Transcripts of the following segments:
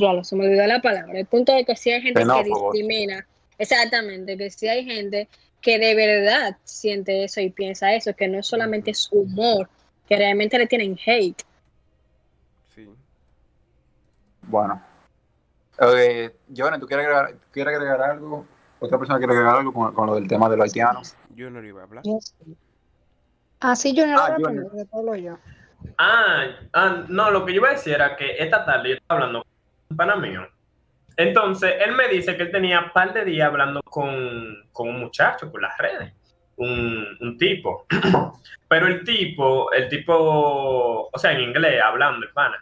lo se me olvidó la palabra. El punto es que si hay gente que discrimina, exactamente, que si hay gente que de verdad siente eso y piensa eso, que no es solamente su humor, que realmente le tienen hate. Sí. Bueno. Eh, ¿tú quieres agregar, quieres agregar algo? ¿Otra persona quiere agregar algo con, lo del tema de los haitianos? Yo no iba a hablar. Ah, sí, yo no iba a hablar, yo. Ah, ah, no, lo que yo iba a decir era que esta tarde yo estaba hablando con pana mío. Entonces, él me dice que él tenía un par de días hablando con, con un muchacho por las redes un, tipo. Pero el tipo, el tipo, o sea, en inglés, hablando, pana,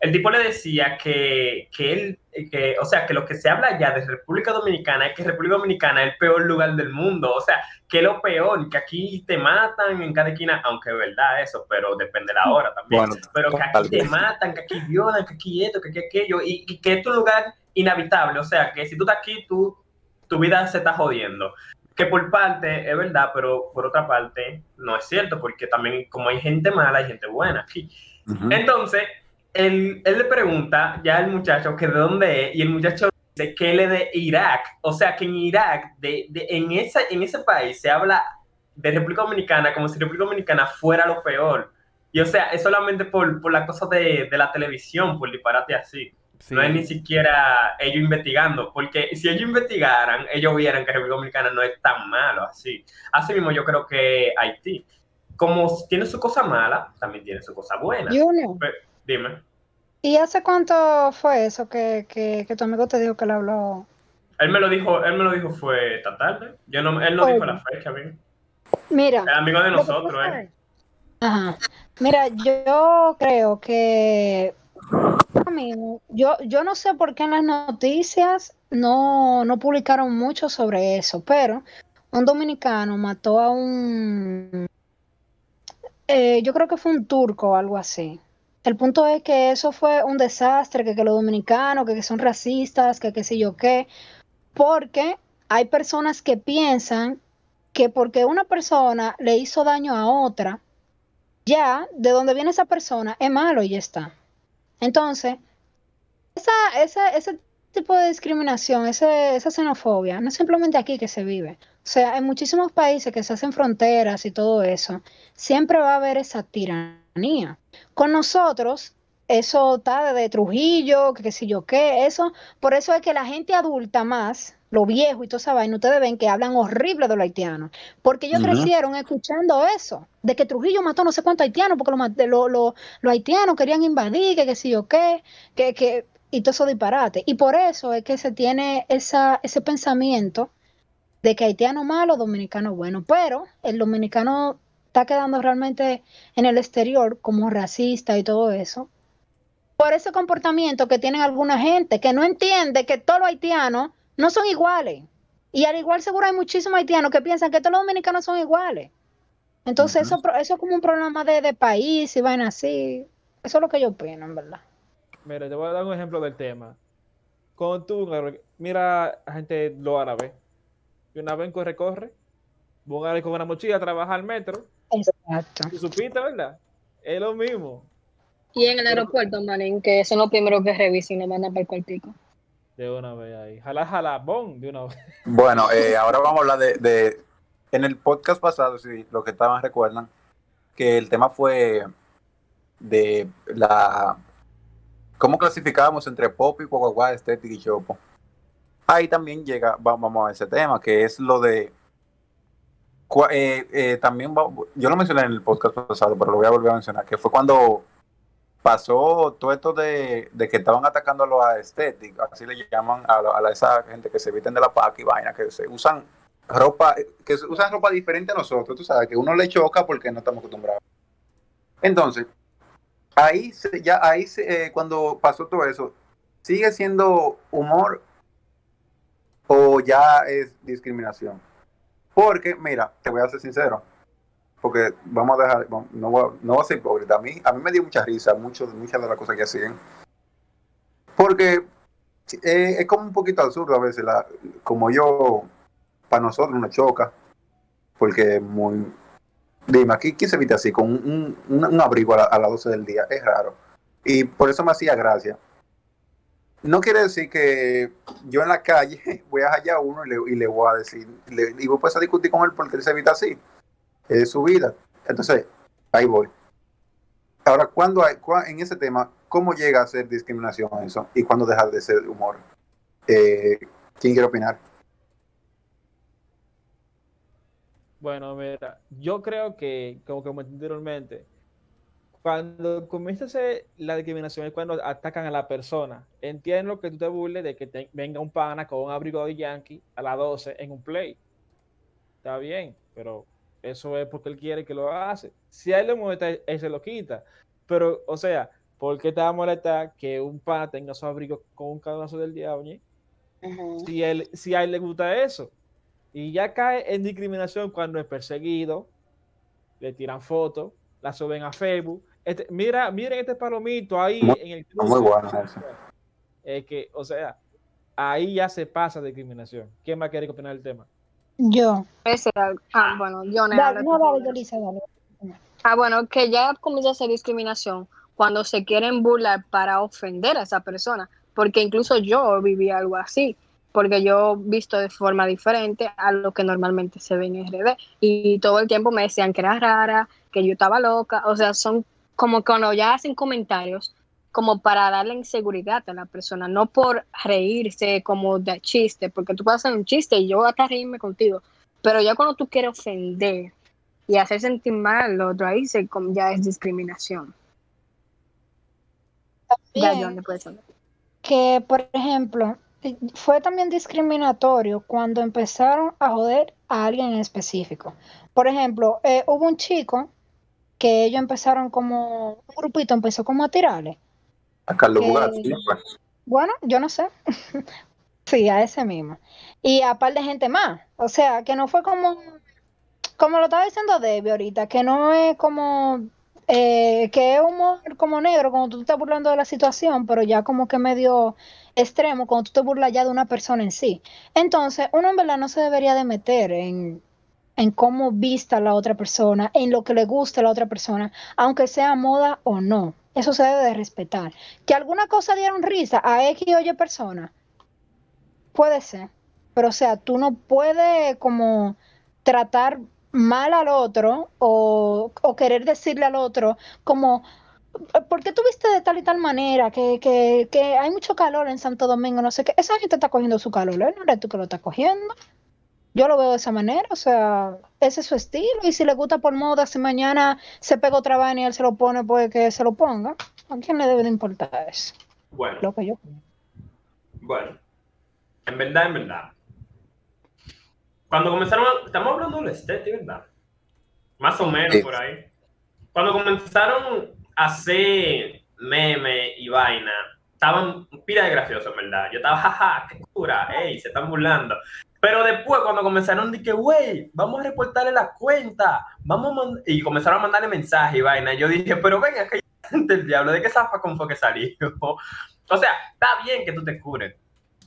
el tipo le decía que, que él, que, o sea, que lo que se habla ya de República Dominicana es que República Dominicana es el peor lugar del mundo. O sea, que lo peor, que aquí te matan en cada esquina, aunque es verdad eso, pero depende de la hora también. pero que aquí te matan, que aquí violan, que aquí esto, que aquí aquello, y, y que es un lugar inhabitable. O sea, que si tú estás aquí, tú, tu vida se está jodiendo que por parte es verdad, pero por otra parte no es cierto, porque también como hay gente mala, hay gente buena. Entonces, él, él, le pregunta ya al muchacho que de dónde es, y el muchacho dice que él es de Irak. O sea, que en Irak, de, de, en, esa, en ese país, se habla de República Dominicana como si República Dominicana fuera lo peor. Y o sea, es solamente por, por la cosa de, de la televisión, por disparate así. No es ni siquiera ellos investigando, porque si ellos investigaran, ellos vieran que República Dominicana no es tan malo así. Así mismo yo creo que Haití, como tiene su cosa mala, también tiene su cosa buena. dime. ¿Y hace cuánto fue eso que, que, tu amigo te dijo que le habló? Él me lo dijo, él me lo dijo fue esta tarde. Yo no, él no dijo la fecha, amigo. Mira. El amigo de nosotros, eh. Ajá. Mira, yo creo que yo, yo no sé por qué en las noticias no, no publicaron mucho sobre eso, pero un dominicano mató a un, eh, yo creo que fue un turco o algo así. El punto es que eso fue un desastre, que, que los dominicanos, que, que son racistas, que qué sé yo qué, porque hay personas que piensan que porque una persona le hizo daño a otra, ya de donde viene esa persona es malo y ya está. Entonces, ese tipo de discriminación, esa xenofobia, no es simplemente aquí que se vive. O sea, en muchísimos países que se hacen fronteras y todo eso, siempre va a haber esa tiranía. Con nosotros, eso está de Trujillo, que qué sé yo qué, eso, por eso es que la gente adulta más, lo viejo y toda esa vaina, ustedes ven que hablan horrible de los haitianos, porque ellos crecieron escuchando eso, de que Trujillo mató no sé cuántos haitianos, porque los haitianos querían invadir, que qué sé yo qué, que, que, y todo eso disparate. Y por eso es que se tiene esa, ese pensamiento de que haitiano malo, dominicano bueno, pero el dominicano está quedando realmente en el exterior como racista y todo eso, por ese comportamiento que tienen alguna gente que no entiende que todos los haitianos no son iguales. Y al igual seguro hay muchísimos haitianos que piensan que todos los dominicanos son iguales. Entonces eso, eso es como un problema de, país y van así. Eso es lo que yo opino, en verdad. Mira, te voy a dar un ejemplo del tema. Con tú, mira a gente lo árabe. Y una vez corre, corre. Van a con una mochila a trabajar al metro. Exacto. Y supiste, ¿verdad? Es lo mismo. Y en el aeropuerto, Marín, que son los primeros que revisen y no mandan para el cuartico. De una vez ahí. Jala, jala, bon, de una vez. Bueno, eh, ahora vamos a hablar de, de, En el podcast pasado, si los que estaban recuerdan, que el tema fue de la. ¿Cómo clasificábamos entre pop y guagua, estética y chopo? Ahí también llega, vamos a ese tema, que es lo de. Eh, eh, también, yo lo mencioné en el podcast pasado, pero lo voy a volver a mencionar, que fue cuando pasó todo esto de, que estaban atacando a los estéticos, así le llaman a, a, esa gente que se visten de la PAC y vaina, que se usan ropa, que usan ropa diferente a nosotros, tú sabes, que uno le choca porque no estamos acostumbrados. Entonces, ahí ya ahí eh, cuando pasó todo eso, ¿sigue siendo humor o ya es discriminación? Porque, mira, te voy a ser sincero, porque vamos a dejar, no, voy, no a ser hipócrita, a mí, a mí me dio mucha risa mucho, muchas de las cosas que hacían, porque eh, es como un poquito absurdo a veces, como yo, para nosotros nos choca, porque muy, dime, aquí quién se viste así, con un, abrigo a, las 12 del día, es raro, y por eso me hacía gracia. no quiere decir que yo en la calle voy a hallar a uno y le, voy a decir, y voy a discutir con él porque él se evita así. Es su vida. Entonces, ahí voy. Ahora, cuando hay, en ese tema, ¿cómo llega a ser discriminación eso? ¿Y cuándo deja de ser humor? Eh, ¿Quién quiere opinar? Bueno, mira, yo creo que, como comenté anteriormente, cuando comienza a ser la discriminación es cuando atacan a la persona. Entiendo que tú te burles de que venga un pana con un abrigo de Yankee a las 12 en un play. Está bien, pero eso es porque él quiere que lo hace. Si a él le molesta, él se lo quita. Pero, o sea, ¿por qué te va a molestar que un pana tenga su abrigo con un cabezazo del diablo? si, él, si a él le gusta eso. Y ya cae en discriminación cuando es perseguido, le tiran fotos, la suben a Facebook. Este, mira, miren este palomito ahí Muy- en el Muy bueno eso. Es que, o sea, ahí ya se pasa discriminación. ¿Quién más quiere opinar del tema? Yo. Ese era- ah, bueno, yo no, Dale, no, dale, dale. Ah, bueno, que ya comienza a ser discriminación cuando se quieren burlar para ofender a esa persona, porque incluso yo viví algo así, porque yo visto de forma diferente a lo que normalmente se ve en RD y todo el tiempo me decían que era rara, que yo estaba loca, o sea, son como cuando ya hacen comentarios como para darle inseguridad a la persona, no por reírse como de chiste, porque tú puedes hacer un chiste y yo voy a estar reírme contigo, pero ya cuando tú quieres ofender y hacer sentir mal al otro, ahí se, ya es discriminación. Ya, Bien. John, después hablar. que, por ejemplo, fue también discriminatorio cuando empezaron a joder a alguien en específico. Por ejemplo, eh, hubo un chico que ellos empezaron como, un grupito empezó como a tirarle. A Carlos. Pues, Bueno, yo no sé. Sí, a ese mismo. Y a par de gente más. O sea, que no fue como, como lo estaba diciendo Debbie ahorita, que no es como, eh, que es humor como negro cuando tú te estás burlando de la situación, pero ya como que medio extremo cuando tú te burlas ya de una persona en sí. Entonces, uno en verdad no se debería de meter en, en cómo vista la otra persona, en lo que le gusta a la otra persona, aunque sea moda o no. Eso se debe de respetar. Que alguna cosa dieron risa a X o Y persona, puede ser. Pero o sea, tú no puedes como tratar mal al otro o, querer decirle al otro como, ¿por qué tú viste de tal y tal manera? Que, que, que hay mucho calor en Santo Domingo, no sé qué. Esa gente está cogiendo su calor, ¿eh? no eres tú que lo estás cogiendo. Yo lo veo de esa manera, o sea, ese es su estilo. Y si le gusta por moda, si mañana se pega otra vaina y él se lo pone, pues que se lo ponga. ¿A quién le debe de importar eso? Bueno, Lo que yo. bueno. En verdad, en verdad. Cuando comenzaron, a- estamos hablando de la estética, ¿verdad? Más o menos Sí. por ahí. Cuando comenzaron a hacer meme y vaina, estaban pila de graciosos, ¿verdad? Yo estaba, jaja, qué cura, ey, se están burlando. Pero después, cuando comenzaron, dije, güey, vamos a reportarle la cuenta, vamos a mand-", y comenzaron a mandarle mensajes y vaina. Yo dije, pero venga, que el diablo, ¿de qué zafa con que salió? O sea, está bien que tú te cures.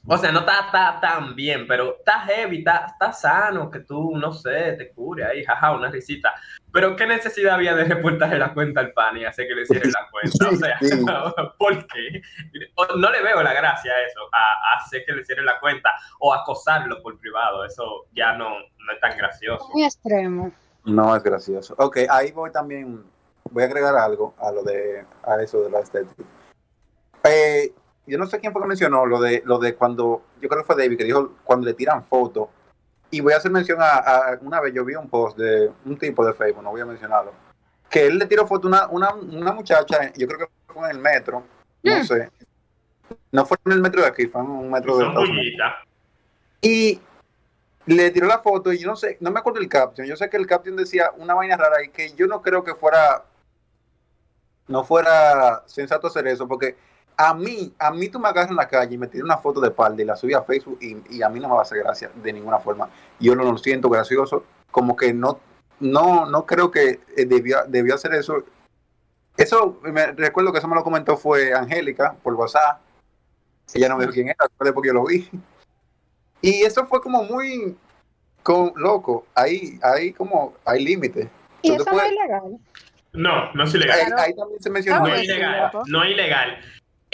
O sea, no está, está tan bien, pero está heavy, está, está sano que tú, no sé, te cures ahí, jaja, una risita. Pero ¿qué necesidad había de reportarle la cuenta al pan y hacer que le hicieran la cuenta? O sea, Sí. ¿por qué? No le veo la gracia a eso, a, a hacer que le cierren la cuenta o acosarlo por privado. Eso ya no, no es tan gracioso. Muy extremo. No es gracioso. Ok, ahí voy también. Voy a agregar algo a lo de a eso de la estética. Eh, yo no sé quién fue que mencionó lo de lo de cuando yo creo que fue David que dijo cuando le tiran fotos. Y voy a hacer mención a, a- una vez yo vi un post de un tipo de Facebook, no voy a mencionarlo, que él le tiró foto a una, una, una muchacha, yo creo que fue en el metro, no Mm. sé. No fue en el metro de aquí, fue en un metro de Son Estados Unidos. Y le tiró la foto y yo no sé, no me acuerdo el caption. Yo sé que el caption decía una vaina rara y que yo no creo que fuera, no fuera sensato hacer eso, porque a mí, a mí tú me agarras en la calle y me tiras una foto de espalda y la subí a Facebook y, y a mí no me va a hacer gracia de ninguna forma. Yo no lo siento gracioso, como que no, no, no creo que eh, debió, debió hacer eso. Eso, me recuerdo que eso me lo comentó fue Angélica por WhatsApp. Ella no me dijo quién era, después porque yo lo vi. Y eso fue como muy con, loco. Ahí, ahí como hay límites. Y eso no es puedes- ilegal. No, no es ilegal. Ahí, también se mencionó. No Claro es ilegal, no es ilegal.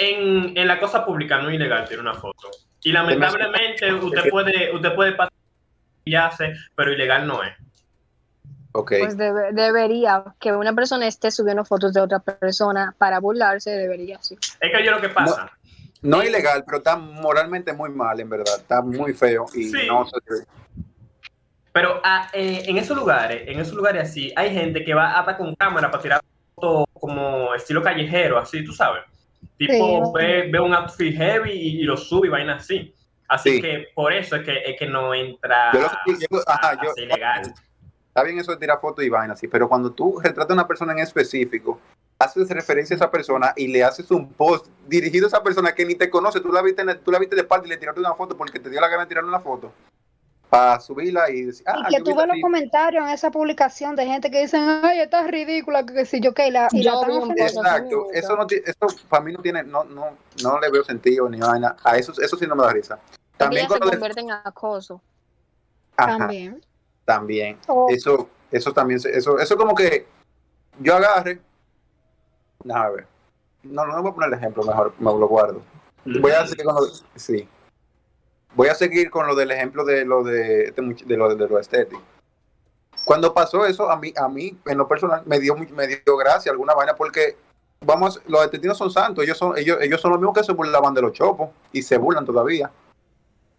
En, en la cosa pública no es ilegal tirar una foto. Y lamentablemente usted puede, usted puede pasar y hace, pero ilegal no es. Ok. Pues debe- debería, que una persona esté subiendo fotos de otra persona para burlarse, debería, sí. Es que yo lo que pasa. No es ilegal, pero está moralmente muy mal, en verdad. Está muy feo y Sí. no se debe. Pero ah, eh, en esos lugares, en esos lugares así, hay gente que va hasta con cámara para tirar fotos como estilo callejero, así, tú sabes. Tipo, Sí. ve, ve un outfit heavy y, y lo sube y vaina así. Así Sí. que por eso es que, es que no entra Yo lo sé, yo- a- ilegal. Está bien eso de tirar fotos y vainas, sí, pero cuando tú retratas a una persona en específico, haces referencia a esa persona y le haces un post dirigido a esa persona que ni te conoce, tú la viste, en el- tú la viste de parte y le tiraste una foto porque te dio la gana de tirar una foto para subirla y decir, ah, y que ves los comentarios en esa publicación de gente que dicen, ay, esta es ridícula, que si yo, que y la, y la Yo Exacto, Eso no eso para mí no tiene, no, no, no le veo sentido ni vaina, a eso, eso sí no me da risa. También se de- convierte en acoso. ajá, También. también. O- Eso, eso también, eso, eso como que yo agarre, a ver, no, no voy a poner el ejemplo, mejor me lo guardo. Voy a seguir con lo, sí. Voy a seguir con lo del ejemplo de lo de, este de lo de lo estético. Cuando pasó eso, a mí, a mí, en lo personal, me dio, me dio gracia alguna vaina porque, vamos, los argentinos son santos, ellos son, ellos, ellos son los mismos que se burlaban de los chopos y se burlan todavía.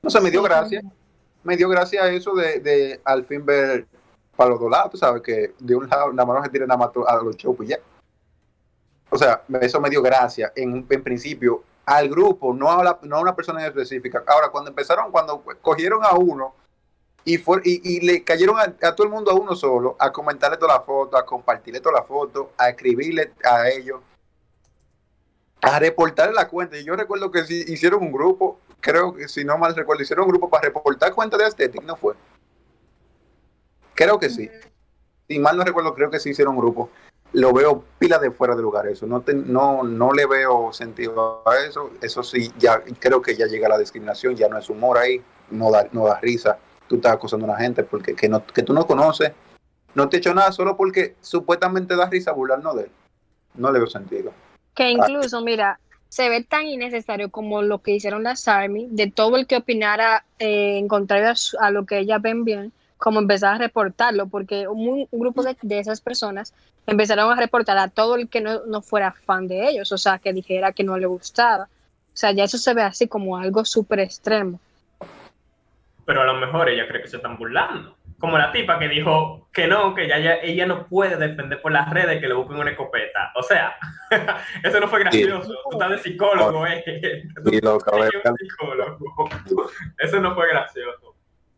No sé, me dio gracia me dio gracia eso de, de al fin ver para los dos lados, tú sabes, que de un lado nada más se tiran más a los chopos y ya. O sea, eso me dio gracia en, en principio al grupo, no a, la- no a una persona en específica. Ahora, cuando empezaron, cuando cogieron a uno y, fue, y, y le cayeron a, a todo el mundo a uno solo, a comentarle toda la foto, a compartirle toda la foto, a escribirle a ellos, a reportarle la cuenta. Y yo recuerdo que sí, hicieron un grupo, creo que si no mal recuerdo, hicieron un grupo para reportar cuenta de Aesthetic, ¿no fue? Creo que sí. Si mal no recuerdo, creo que sí hicieron un grupo. Lo veo pila de fuera de lugar eso. No, te- no, no le veo sentido a eso. Eso sí, ya creo que ya llega la discriminación, ya no es humor ahí, no da, no da risa. Tú estás acosando a una gente porque que, no, que tú no conoces, no te he hecho nada solo porque supuestamente da risa burlarnos de él. No le veo sentido. Que incluso, mira, se ve tan innecesario como lo que hicieron las Army, de todo el que opinara eh, en contrario a, su- a lo que ellas ven bien, como empezar a reportarlo, porque un, un grupo de, de esas personas empezaron a reportar a todo el que no, no fuera fan de ellos, o sea, que dijera que no le gustaba. O sea, ya eso se ve así como algo súper extremo. Pero a lo mejor ella cree que se están burlando. Como la tipa que dijo que no, que ya, ya- ella no puede defender por las redes que le busquen una escopeta. O sea, eso no fue gracioso. Tú estás de psicólogo, eh. Tú psicólogo. Eso no fue gracioso.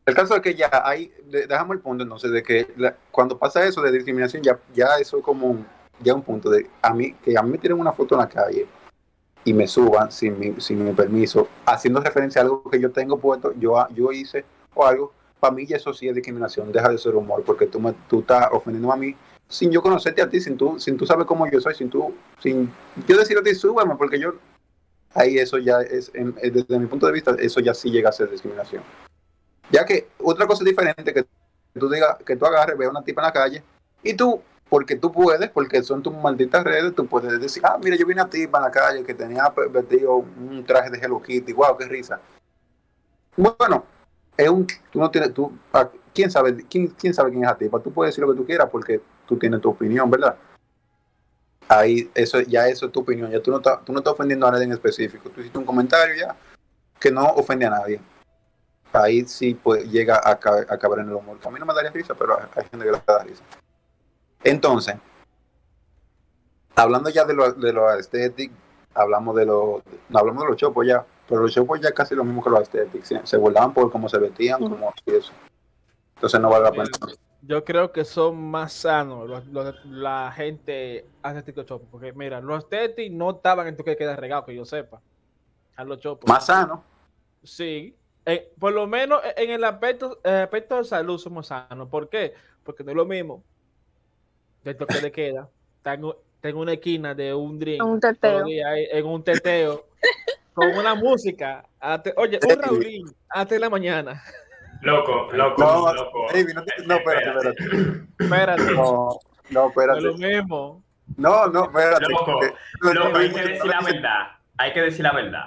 El caso es que ya hay, de- dejamos el punto entonces de que cuando pasa eso de discriminación, ya, ya eso es como un, ya un punto de a mí, que a mí me tiren una foto en la calle y me suban sin mi, sin mi permiso, haciendo referencia a algo que yo tengo puesto, yo, yo hice o algo, para mí ya eso sí es discriminación, deja de ser humor, porque tú, me, tú estás ofendiendo a mí sin yo conocerte a ti, sin tú, sin tú saber cómo yo soy, sin tú, sin yo decirle a ti, súbame, porque yo, ahí eso ya es, desde mi punto de vista, eso ya sí llega a ser discriminación. Ya que otra cosa diferente que tú digas, que tú agarres, veas una tipa en la calle y tú, porque tú puedes, porque son tus malditas redes, tú puedes decir, ah, mira, yo vi una tipa en la calle que tenía pues, vestido un traje de Hello Kitty, wow, qué risa. Bueno, es un, tú no tienes, tú, ah, ¿quién sabe, quién, quién sabe quién es la tipa? Tú puedes decir lo que tú quieras porque tú tienes tu opinión, ¿verdad? Ahí, eso, ya eso es tu opinión, ya tú no, estás, tú no estás ofendiendo a nadie en específico, tú hiciste un comentario ya que no ofende a nadie ahí sí pues, llega a, ca- a caber en el humor. A mí no me daría risa, pero hay gente que le da risa. Entonces, hablando ya de lo, de lo aesthetic, hablamos de lo, no, hablamos de los chopos ya, pero los chopos ya casi lo mismo que los aesthetic, se, se burlaban por cómo se vestían, como y eso. Entonces no vale la pena. Yo creo que son más sanos los- los- la gente estético chopo. Porque mira, los tetis no estaban en tu que queda regado, que yo sepa. A los chopos. Más sano, Sí. Eh, por lo menos en el aspecto, eh, aspecto de salud somos sanos. ¿Por qué? Porque no es lo mismo. De toque de queda. Tengo, tengo una esquina de un drink. Un teteo. en un teteo. con una música. hasta- oye, un Raulín hasta la mañana. Loco, loco, No, loco. Baby, no, te- no, espérate, espérate. Espérate. No, no, No es lo espérate. mismo. No, no, espérate. Loco, hay que decir la verdad. hay que decir la verdad.